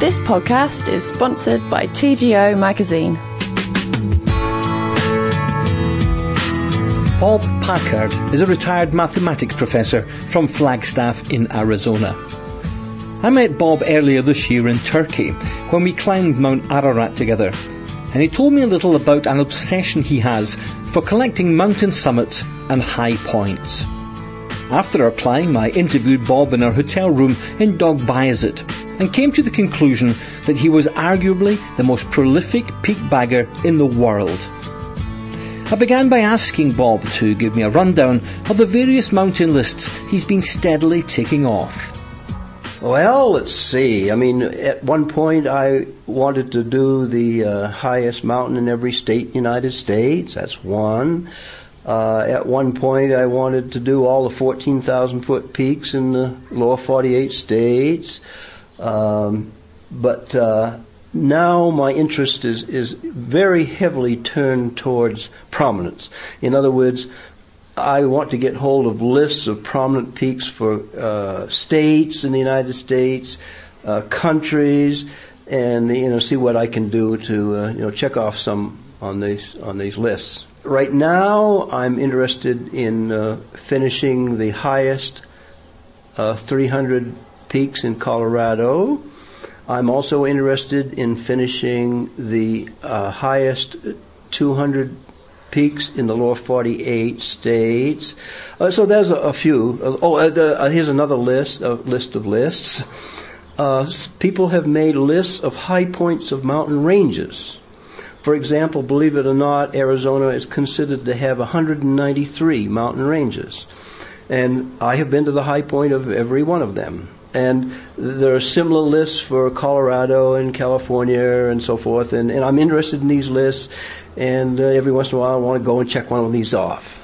This podcast is sponsored by TGO Magazine. Bob Packer is a retired mathematics professor from Flagstaff in Arizona. I met Bob earlier this year in Turkey when we climbed Mount Ararat together, and he told me a little about an obsession he has for collecting mountain summits and high points. After our climb, I interviewed Bob in our hotel room in Dogubayazit and came to the conclusion that he was arguably the most prolific peak bagger in the world. I began by asking Bob to give me a rundown of the various mountain lists he's been steadily ticking off. Well, let's see. I mean, at one point I wanted to do the uh, highest mountain in every state in the United States. That's one. Uh, at one point I wanted to do all the 14,000 foot peaks in the lower 48 states. Um, but uh, now my interest is, is very heavily turned towards prominence. In other words, I want to get hold of lists of prominent peaks for uh, states in the United States, uh, countries, and you know see what I can do to uh, you know check off some on these on these lists. Right now, I'm interested in uh, finishing the highest uh, 300 peaks in Colorado. I'm also interested in finishing the uh, highest 200 peaks in the lower 48 states. Uh, so there's a, a few. Uh, oh, uh, the, uh, here's another list, a list of lists. Uh, people have made lists of high points of mountain ranges. For example, believe it or not, Arizona is considered to have 193 mountain ranges. And I have been to the high point of every one of them. And there are similar lists for Colorado and California and so forth. And, and I'm interested in these lists. And uh, every once in a while, I want to go and check one of these off.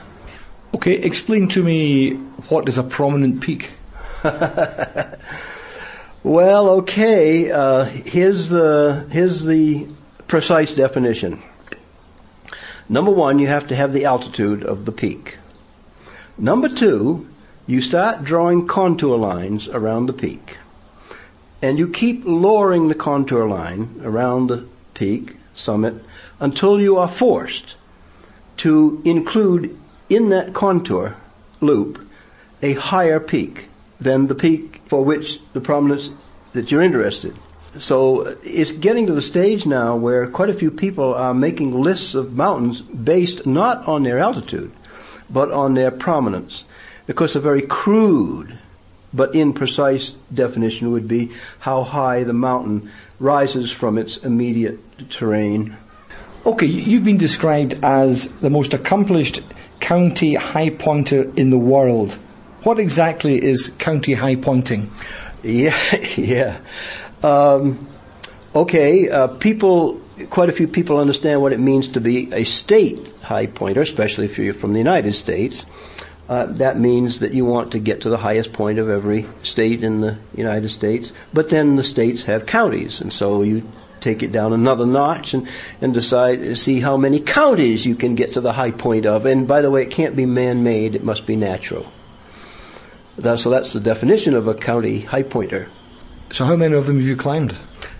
Okay, explain to me what is a prominent peak? well, okay. Uh, here's, the, here's the precise definition. Number one, you have to have the altitude of the peak. Number two, you start drawing contour lines around the peak. And you keep lowering the contour line around the peak, summit, until you are forced to include in that contour loop a higher peak than the peak for which the prominence that you're interested. So uh, it's getting to the stage now where quite a few people are making lists of mountains based not on their altitude, but on their prominence because a very crude but imprecise definition would be how high the mountain rises from its immediate terrain. Okay, you've been described as the most accomplished county high pointer in the world. What exactly is county high pointing? Yeah, yeah. Um, okay, uh, people, quite a few people understand what it means to be a state high pointer, especially if you're from the United States uh, that means that you want to get to the highest point of every state in the United States. But then the states have counties, and so you take it down another notch and, and decide to see how many counties you can get to the high point of. And by the way, it can't be man-made; it must be natural. That, so that's the definition of a county high pointer. So how many of them have you climbed?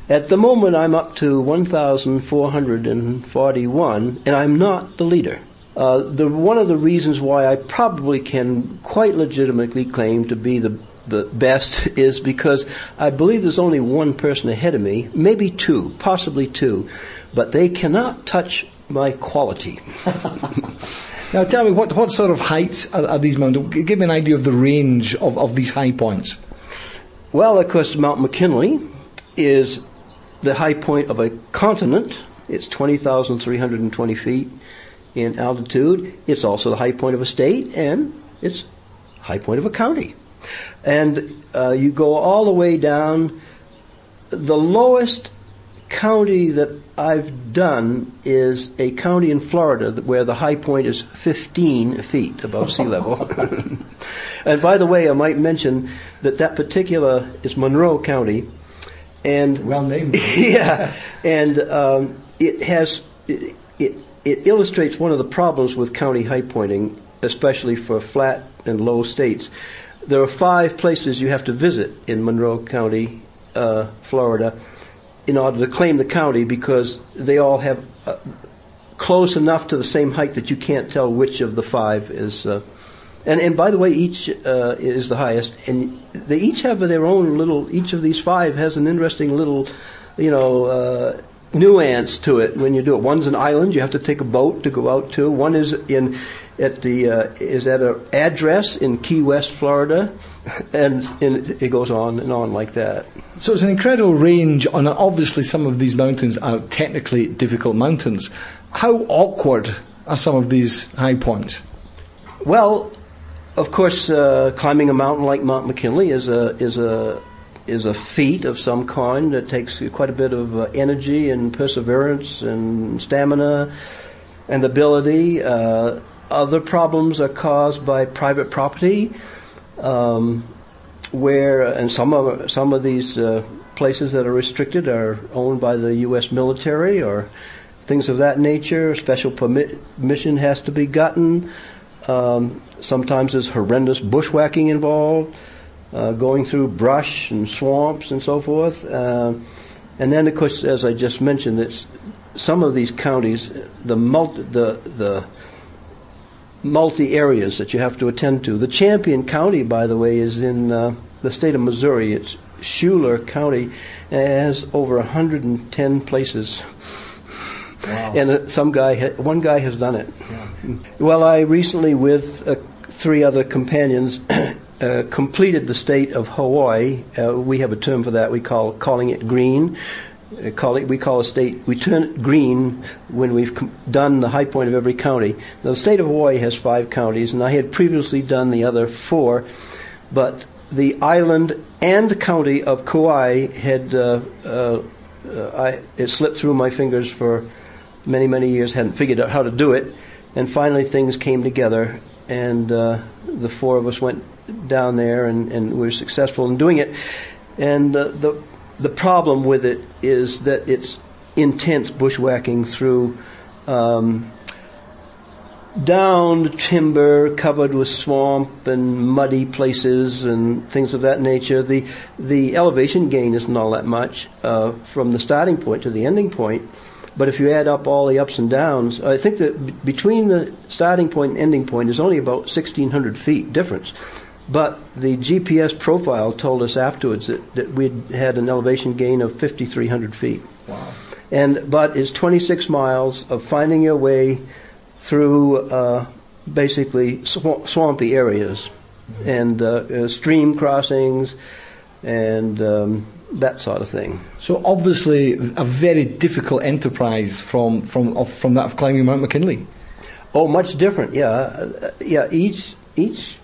At the moment, I'm up to 1,441, and I'm not the leader. Uh, the, one of the reasons why I probably can quite legitimately claim to be the the best is because I believe there's only one person ahead of me, maybe two, possibly two, but they cannot touch my quality. now tell me, what, what sort of heights are, are, these mountains? Give me an idea of the range of, of these high points. Well, of course, Mount McKinley is the high point of a continent. It's 20,320 feet in altitude. It's also the high point of a state, and it's high point of a county. And uh, you go all the way down. The lowest county that I've done is a county in Florida where the high point is 15 feet above sea level. and by the way, I might mention that that particular is Monroe County, and well named. yeah, and um, it has it, it it illustrates one of the problems with county high pointing, especially for flat and low states. There are five places you have to visit in Monroe County, uh, Florida, in order to claim the county because they all have uh, close enough to the same height that you can't tell which of the five is. Uh, and and by the way, each uh, is the highest, and they each have their own little. Each of these five has an interesting little, you know. Nuance to it when you do it. One's an island; you have to take a boat to go out to. One is in at the uh, is at an address in Key West, Florida, and, and, it goes on and on like that. So it's an incredible range. On obviously, some of these mountains are technically difficult mountains. How awkward are some of these high points? Well, of course, uh, climbing a mountain like Mount McKinley is a is a is a feat of some kind that takes quite a bit of uh, energy and perseverance and stamina and ability. Uh, other problems are caused by private property, um, where and some of some of these uh, places that are restricted are owned by the U.S. military or things of that nature. Special permission has to be gotten. Um, sometimes there's horrendous bushwhacking involved, uh, going through brush and swamps and so forth. Uh, and then, of course, as I just mentioned, it's some of these counties, the multi, the the multi areas that you have to attend to. The Champion County, by the way, is in uh, the state of Missouri. It's Schuyler County. It has over 110 places Wow. And uh, some guy, ha- one guy has done it. Yeah. Well, I recently, with uh, three other companions, uh, completed the state of Hawaii. Uh, we have a term for that. We call calling it green. Uh, call it, we call a state. We turn it green when we've com- done the high point of every county. Now, the state of Hawaii has five counties, and I had previously done the other four, but the island and county of Kauai had uh, I, it slipped through my fingers for many, many years, hadn't figured out how to do it. And finally, things came together, and uh, the four of us went down there, and, and we were successful in doing it. And uh, the the problem with it is that it's intense bushwhacking through um, downed timber covered with swamp and muddy places and things of that nature. The the elevation gain isn't all that much uh, from the starting point to the ending point. But if you add up all the ups and downs, I think that b- between the starting point and ending point is only about 1,600 feet difference. But the GPS profile told us afterwards that, that we had an elevation gain of 5,300 feet. Wow. And but it's 26 miles of finding your way through uh, basically sw- swampy areas mm-hmm. and uh, uh, stream crossings and um, that sort of thing. So obviously, a very difficult enterprise from from from that of climbing Mount McKinley. Oh, much different. Yeah, uh, yeah. Each each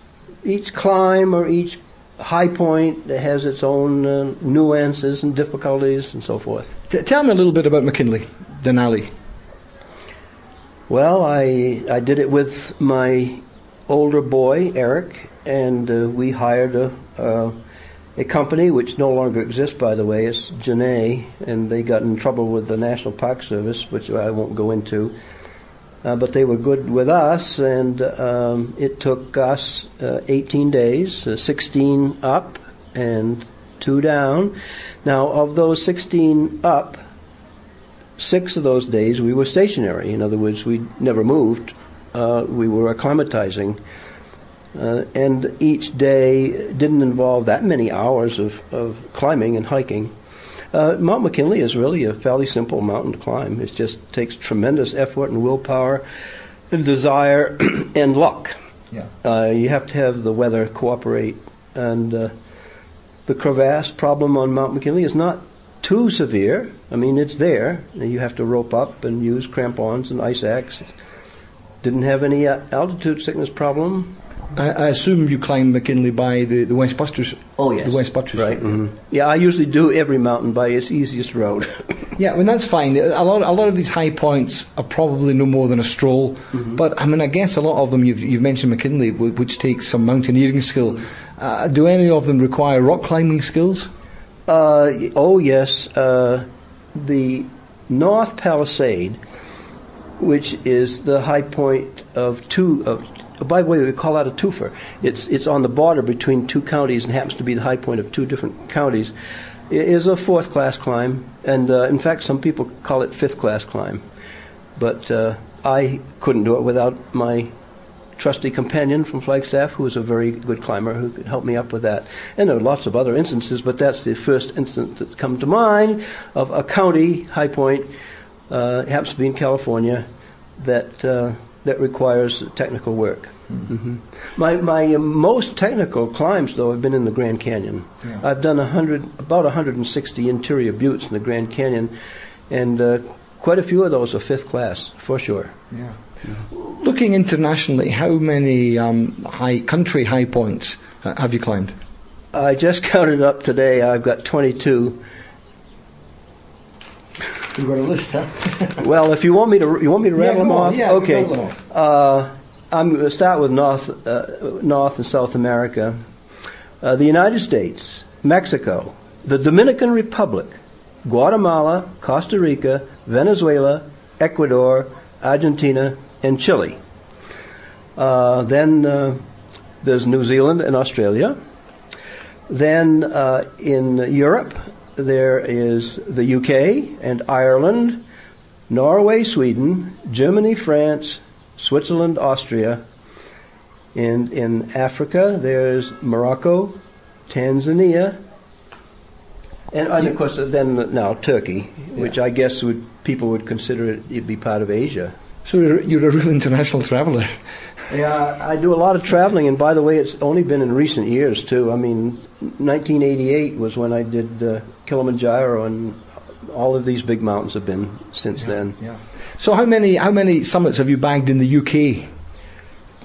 each climb or each high point has its own uh, nuances and difficulties and so forth. T- tell me a little bit about McKinley, Denali. Well, I I did it with my older boy Eric, and uh, we hired a. a company which no longer exists, by the way. is Genet, and they got in trouble with the National Park Service, which I won't go into. Uh, but they were good with us, and um, it took us uh, 18 days, uh, 16 up and two down. Now, of those 16 up, six of those days we were stationary. In other words, we never moved. Uh, we were acclimatizing. Uh, and each day didn't involve that many hours of, of climbing and hiking. Uh, Mount McKinley is really a fairly simple mountain to climb. It just takes tremendous effort and willpower and desire and luck. Yeah. Uh, you have to have the weather cooperate. And uh, the crevasse problem on Mount McKinley is not too severe. I mean, it's there. You have to rope up and use crampons and ice axe. Didn't have any uh, altitude sickness problem. I, I, assume you climb McKinley by the, the West Buttress. Oh yes, the West Buttress. Right. Mm-hmm. Yeah, I usually do every mountain by its easiest road. yeah, I mean that's fine. A lot, a lot of these high points are probably no more than a stroll. Mm-hmm. But I mean, I guess a lot of them you've, you've mentioned McKinley, which takes some mountaineering skill. Uh, do any of them require rock climbing skills? Uh, oh yes, uh, the North Palisade, which is the high point of two of by the way, we call that a twofer. It's it's on the border between two counties and happens to be the high point of two different counties. It is a fourth class climb, and uh, in fact, some people call it fifth class climb. But uh, I couldn't do it without my trusty companion from Flagstaff, who is a very good climber, who could help me up with that. And there are lots of other instances, but that's the first instance that come to mind of a county high point, uh, happens to be in California, that uh, that requires technical work. Mm-hmm. My my uh, most technical climbs, though, have been in the Grand Canyon. Yeah. I've done a 100, about 160 interior buttes in the Grand Canyon, and uh, quite a few of those are fifth class for sure. Yeah. Looking internationally, how many um, high country high points uh, have you climbed? I just counted up today. I've got 22. You've got a list, huh? well, if you want me to, you want me to Yeah, rattle them off. Yeah, okay. Uh, I'm going to start with North, uh, North and South America, uh, the United States, Mexico, the Dominican Republic, Guatemala, Costa Rica, Venezuela, Ecuador, Argentina, and Chile. Uh, then uh, there's New Zealand and Australia. Then uh, in Europe, there is the UK and Ireland, Norway, Sweden, Germany, France, Switzerland, Austria. And in Africa, there's Morocco, Tanzania, and, and of course then now Turkey, which I guess would people would consider it it'd be part of Asia. So you're, you're a real international traveller. Yeah, I do a lot of traveling, and by the way, it's only been in recent years too. I mean, 1988 was when I did uh, Kilimanjaro, and all of these big mountains have been since then. Yeah. So how many how many summits have you bagged in the UK?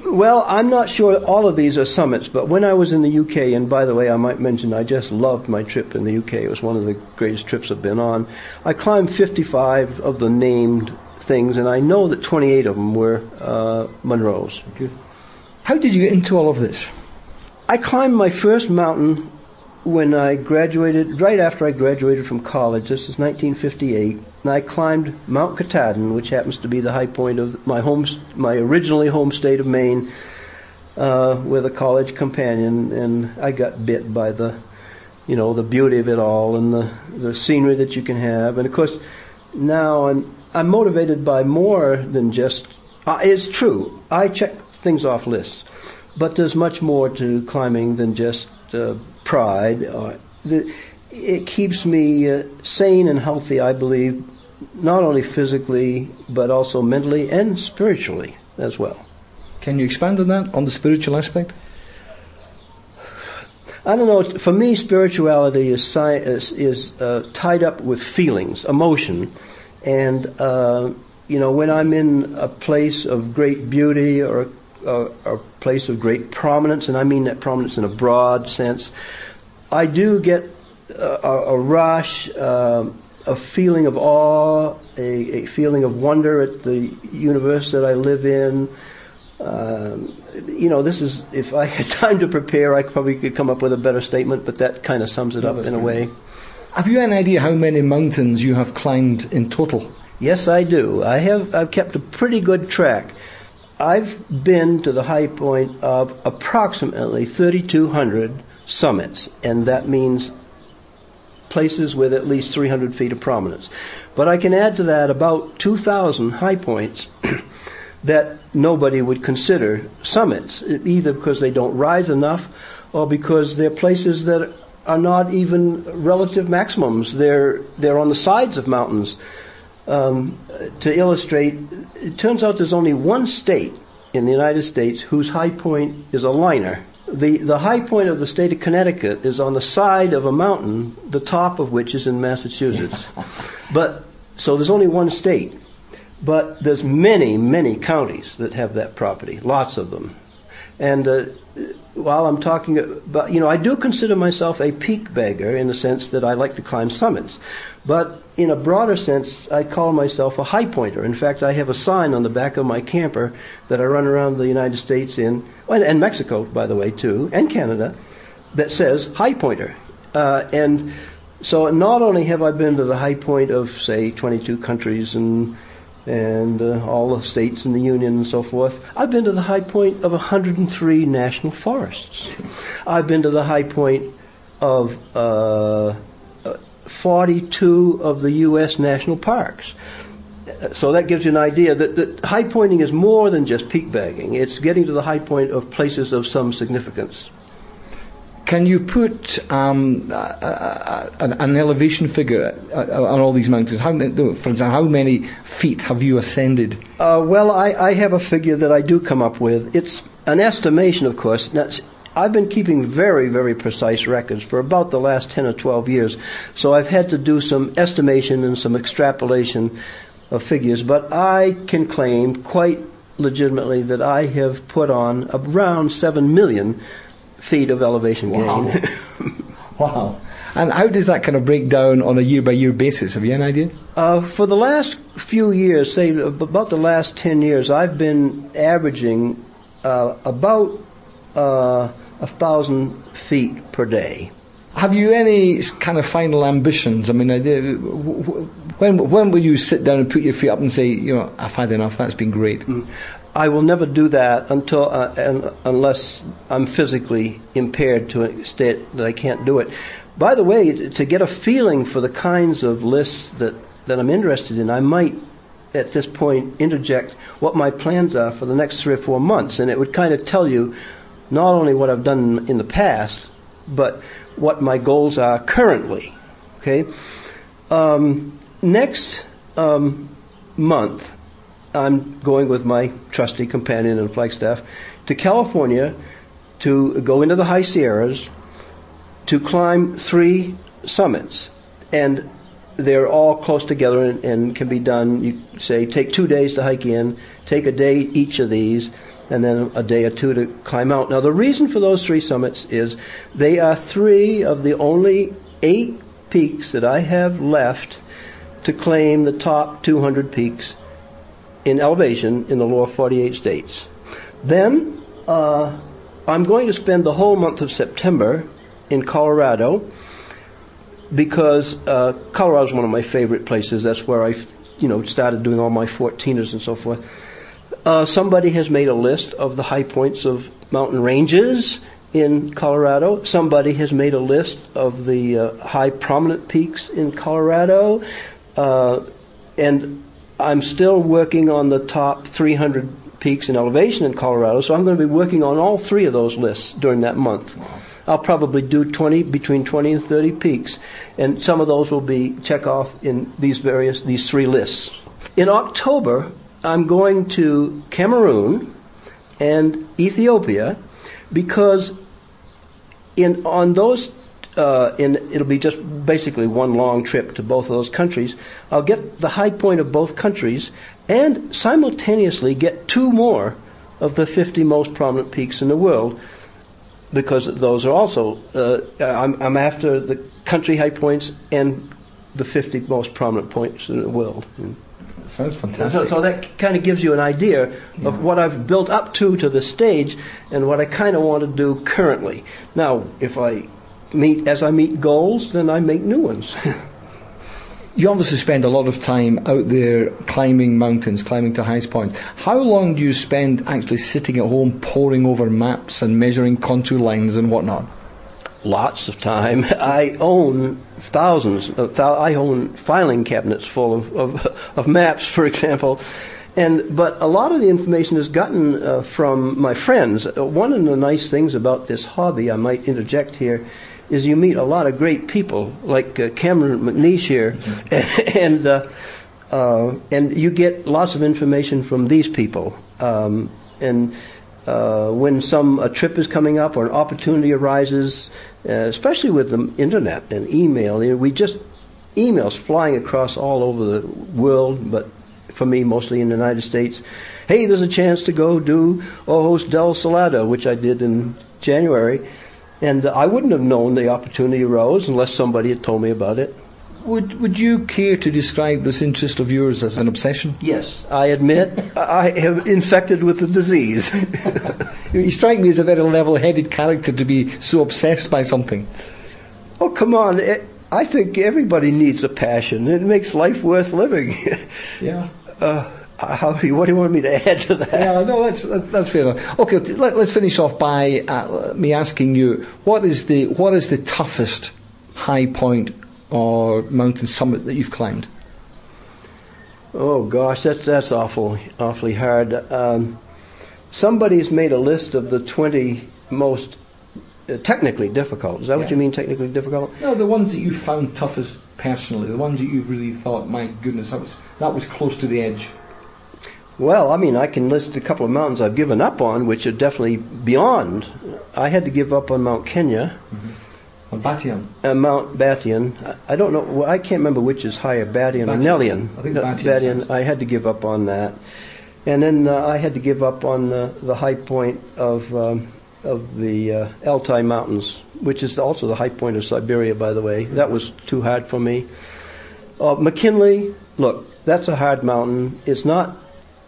Well, I'm not sure all of these are summits, but when I was in the UK, and by the way, I might mention I just loved my trip in the UK. It was one of the greatest trips I've been on. I climbed 55 of the named things, and I know that 28 of them were uh, Munros. How did you get into all of this? I climbed my first mountain when I graduated, right after I graduated from college. This is 1958. And I climbed Mount Katahdin, which happens to be the high point of my home, my originally home state of Maine, uh, with a college companion, and I got bit by the, you know, the beauty of it all and the the scenery that you can have. And of course, now I'm I'm motivated by more than just. Uh, it's true. I check things off lists, but there's much more to climbing than just uh, pride. Or the, it keeps me uh, sane and healthy. I believe, not only physically but also mentally and spiritually as well. Can you expand on that, on the spiritual aspect? I don't know. For me, spirituality is sci- is, is uh, tied up with feelings, emotion, and uh, you know when I'm in a place of great beauty or a, a place of great prominence, and I mean that prominence in a broad sense, I do get a, a rush, uh, a feeling of awe, a, a feeling of wonder at the universe that I live in. Um, you know, this is, if I had time to prepare, I probably could come up with a better statement, but that kind of sums it up in a way. Have you any idea how many mountains you have climbed in total? Yes, I do. I have, I've kept a pretty good track. I've been to the high point of approximately 3,200 summits, and that means places with at least 300 feet of prominence. But I can add to that about 2,000 high points that nobody would consider summits, either because they don't rise enough or because they're places that are not even relative maximums. They're, they're on the sides of mountains. Um, to illustrate, it turns out there's only one state in the United States whose high point is a liner. The, the high point of the state of Connecticut is on the side of a mountain, the top of which is in Massachusetts. but so there's only one state, but there's many, many counties that have that property, lots of them. And uh, while I'm talking about, you know, I do consider myself a peak bagger in the sense that I like to climb summits. But in a broader sense, I call myself a high pointer. In fact, I have a sign on the back of my camper that I run around the United States in, and, and Mexico, by the way, too, and Canada, that says high pointer. Uh, and so not only have I been to the high point of, say, 22 countries and and uh, all the states in the Union and so forth. I've been to the high point of 103 national forests. I've been to the high point of uh, uh, 42 of the U.S. national parks. So that gives you an idea that, that high pointing is more than just peak bagging. It's getting to the high point of places of some significance. Can you put um, a, a, a, an elevation figure uh, on all these mountains? How, for example, how many feet have you ascended? Uh, well, I, I have a figure that I do come up with. It's an estimation, of course. Now, I've been keeping very, very precise records for about the last 10 or 12 years, so I've had to do some estimation and some extrapolation of figures, but I can claim quite legitimately that I have put on around 7 million feet of elevation Wow. gain. Wow. And how does that kind of break down on a year by year basis? Have you any idea? Uh, for the last few years, say about the last 10 years, I've been averaging uh, about uh, a thousand feet per day. Have you any kind of final ambitions? I mean, I did- w- w- when when will you sit down and put your feet up and say, you know, I've had enough. That's been great. I will never do that until uh, un unless I'm physically impaired to a state that I can't do it. By the way, to get a feeling for the kinds of lists that, that I'm interested in, I might at this point interject what my plans are for the next three or four months, and it would kind of tell you not only what I've done in the past, but what my goals are currently. Okay. Um, next um, month, I'm going with my trusty companion in Flagstaff to California to go into the high Sierras to climb three summits. And they're all close together and, and can be done, you say, take two days to hike in, take a day each of these, and then a day or two to climb out. Now, the reason for those three summits is they are three of the only eight peaks that I have left to claim the top 200 peaks in elevation in the lower 48 states. Then uh, I'm going to spend the whole month of September in Colorado because uh, Colorado is one of my favorite places. That's where I, you know, started doing all my 14ers and so forth. Uh, somebody has made a list of the high points of mountain ranges in Colorado. Somebody has made a list of the uh, high prominent peaks in Colorado. Uh, and I'm still working on the top 300 peaks in elevation in Colorado, so I'm going to be working on all three of those lists during that month. I'll probably do 20, between 20 and 30 peaks, and some of those will be check off in these various, these three lists. In October, I'm going to Cameroon and Ethiopia because in on those uh, in it'll be just basically one long trip to both of those countries. I'll get the high point of both countries and simultaneously get two more of the 50 most prominent peaks in the world because those are also uh, I'm, I'm after the country high points and the 50 most prominent points in the world. Sounds So, fantastic. so that kind of gives you an idea of what I've built up to to the stage and what I kind of want to do currently. Now, if I meet as I meet goals, then I make new ones. You obviously spend a lot of time out there climbing mountains, climbing to highest points. How long do you spend actually sitting at home poring over maps and measuring contour lines and whatnot? Lots of time. I own thousands. Of thou- I own filing cabinets full of, of, of maps, for example. And but a lot of the information is gotten uh, from my friends. Uh, One of the nice things about this hobby, I might interject here, is you meet a lot of great people like uh, Cameron McNeish here, and uh, uh, and you get lots of information from these people. Um, and uh, when some a trip is coming up or an opportunity arises, especially with the internet and email, you know, we just emails flying across all over the world, but for me, mostly in the United States. Hey, there's a chance to go do Ojos del Salado, which I did in January. And I wouldn't have known the opportunity arose unless somebody had told me about it. Would Would you care to describe this interest of yours as an obsession? Yes, I admit I am infected with the disease. You strike me as a very level-headed character to be so obsessed by something. oh, come on. It, I think everybody needs a passion. It makes life worth living. Yeah. uh, how, what do you want me to add to that? Yeah, no, that's that's fair enough. Okay, let, us finish off by uh, me asking you what is the what is the toughest high point or mountain summit that you've climbed? Oh gosh, that's that's awful, awfully hard. Um, somebody's made a list of the 20 most uh, technically difficult. Is that what you mean, technically difficult? No, the ones that you found toughest personally, the ones that you really thought, my goodness, that was that was close to the edge. Well, I mean, I can list a couple of mountains I've given up on, which are definitely beyond. I had to give up on Mount Kenya, On Batian. uh, Mount Batian. I, I don't know. Well, I can't remember which is higher, Batian or Batian. Nelion. I think No, Batian's Batian. I had to give up on that, and then uh, I had to give up on uh, the high point of um, of the uh, Altai Mountains, which is also the high point of Siberia, by the way. That was too hard for me. Uh, McKinley, look, that's a hard mountain. It's not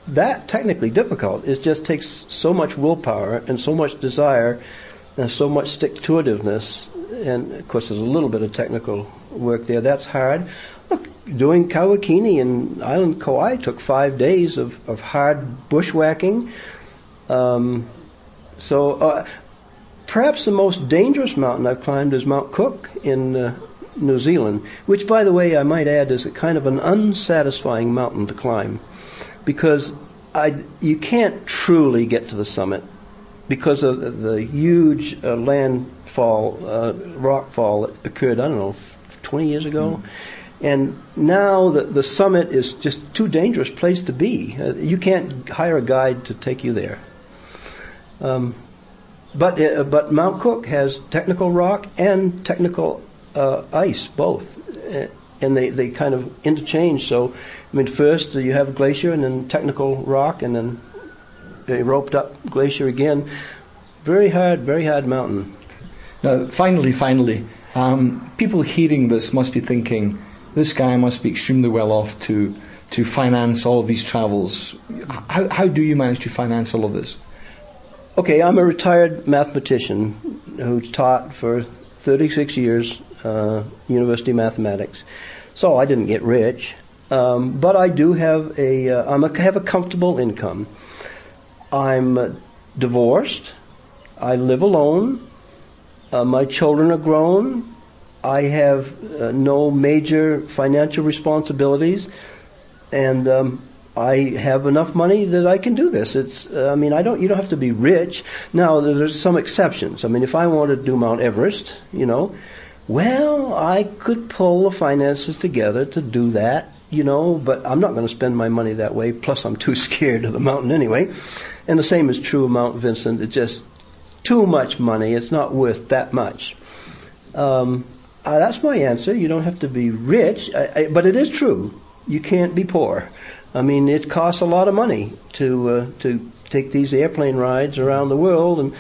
that technically difficult. It just takes so much willpower and so much desire and so much stick to itiveness. And of course, there's a little bit of technical work there. That's hard. Look, doing Kawaikini in Island Kauai took five days of, of hard bushwhacking. Um, so, uh, perhaps the most dangerous mountain I've climbed is Mount Cook in uh, New Zealand, which, by the way, I might add, is a kind of an unsatisfying mountain to climb because I, you can't truly get to the summit because of the, the huge uh, landfall, uh, rockfall that occurred, I don't know, 20 years ago. And now the, the summit is just too dangerous place to be. Uh, you can't hire a guide to take you there. Um, but uh, but Mount Cook has technical rock and technical uh, ice both, uh, and they, they kind of interchange. So, I mean, first uh, you have a glacier and then technical rock, and then a roped up glacier again. Very hard, very hard mountain. Now, finally, finally, um, people hearing this must be thinking, this guy must be extremely well off to to finance all of these travels. How, how do you manage to finance all of this? Okay, I'm a retired mathematician who taught for 36 years uh, university mathematics. So I didn't get rich, um, but I do have a uh, I'm a, have a comfortable income. I'm uh, divorced. I live alone. Uh, my children are grown. I have uh, no major financial responsibilities, and um, I have enough money that I can do this. It's, uh, I mean, I don't. You don't have to be rich. Now, there's some exceptions. I mean, if I wanted to do Mount Everest, you know, well, I could pull the finances together to do that, you know. But I'm not going to spend my money that way. Plus, I'm too scared of the mountain anyway. And the same is true of Mount Vinson. It's just too much money. It's not worth that much. Um, uh, that's my answer. You don't have to be rich, I, I, but it is true. You can't be poor. I mean, it costs a lot of money to uh, to take these airplane rides around the world and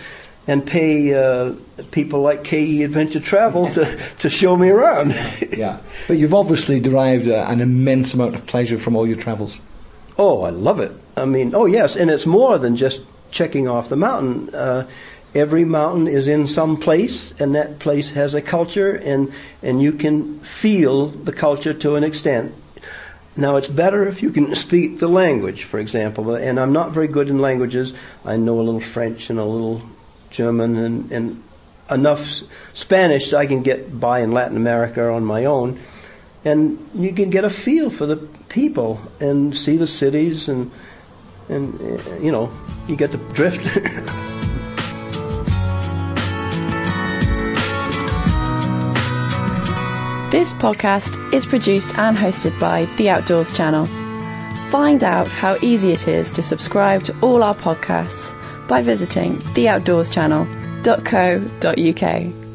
and pay uh, people like KE Adventure Travel to, to show me around. Yeah. But you've obviously derived uh, an immense amount of pleasure from all your travels. Oh, I love it. I mean, oh yes, and it's more than just checking off the mountain. Uh, every mountain is in some place, and that place has a culture, and and you can feel the culture to an extent. Now, it's better if you can speak the language, for example. And I'm not very good in languages. I know a little French and a little German and, and enough Spanish so I can get by in Latin America on my own. And you can get a feel for the people and see the cities and and uh, you know you get the drift. This podcast is produced and hosted by The Outdoors Channel. Find out how easy it is to subscribe to all our podcasts by visiting theoutdoorschannel.co.uk.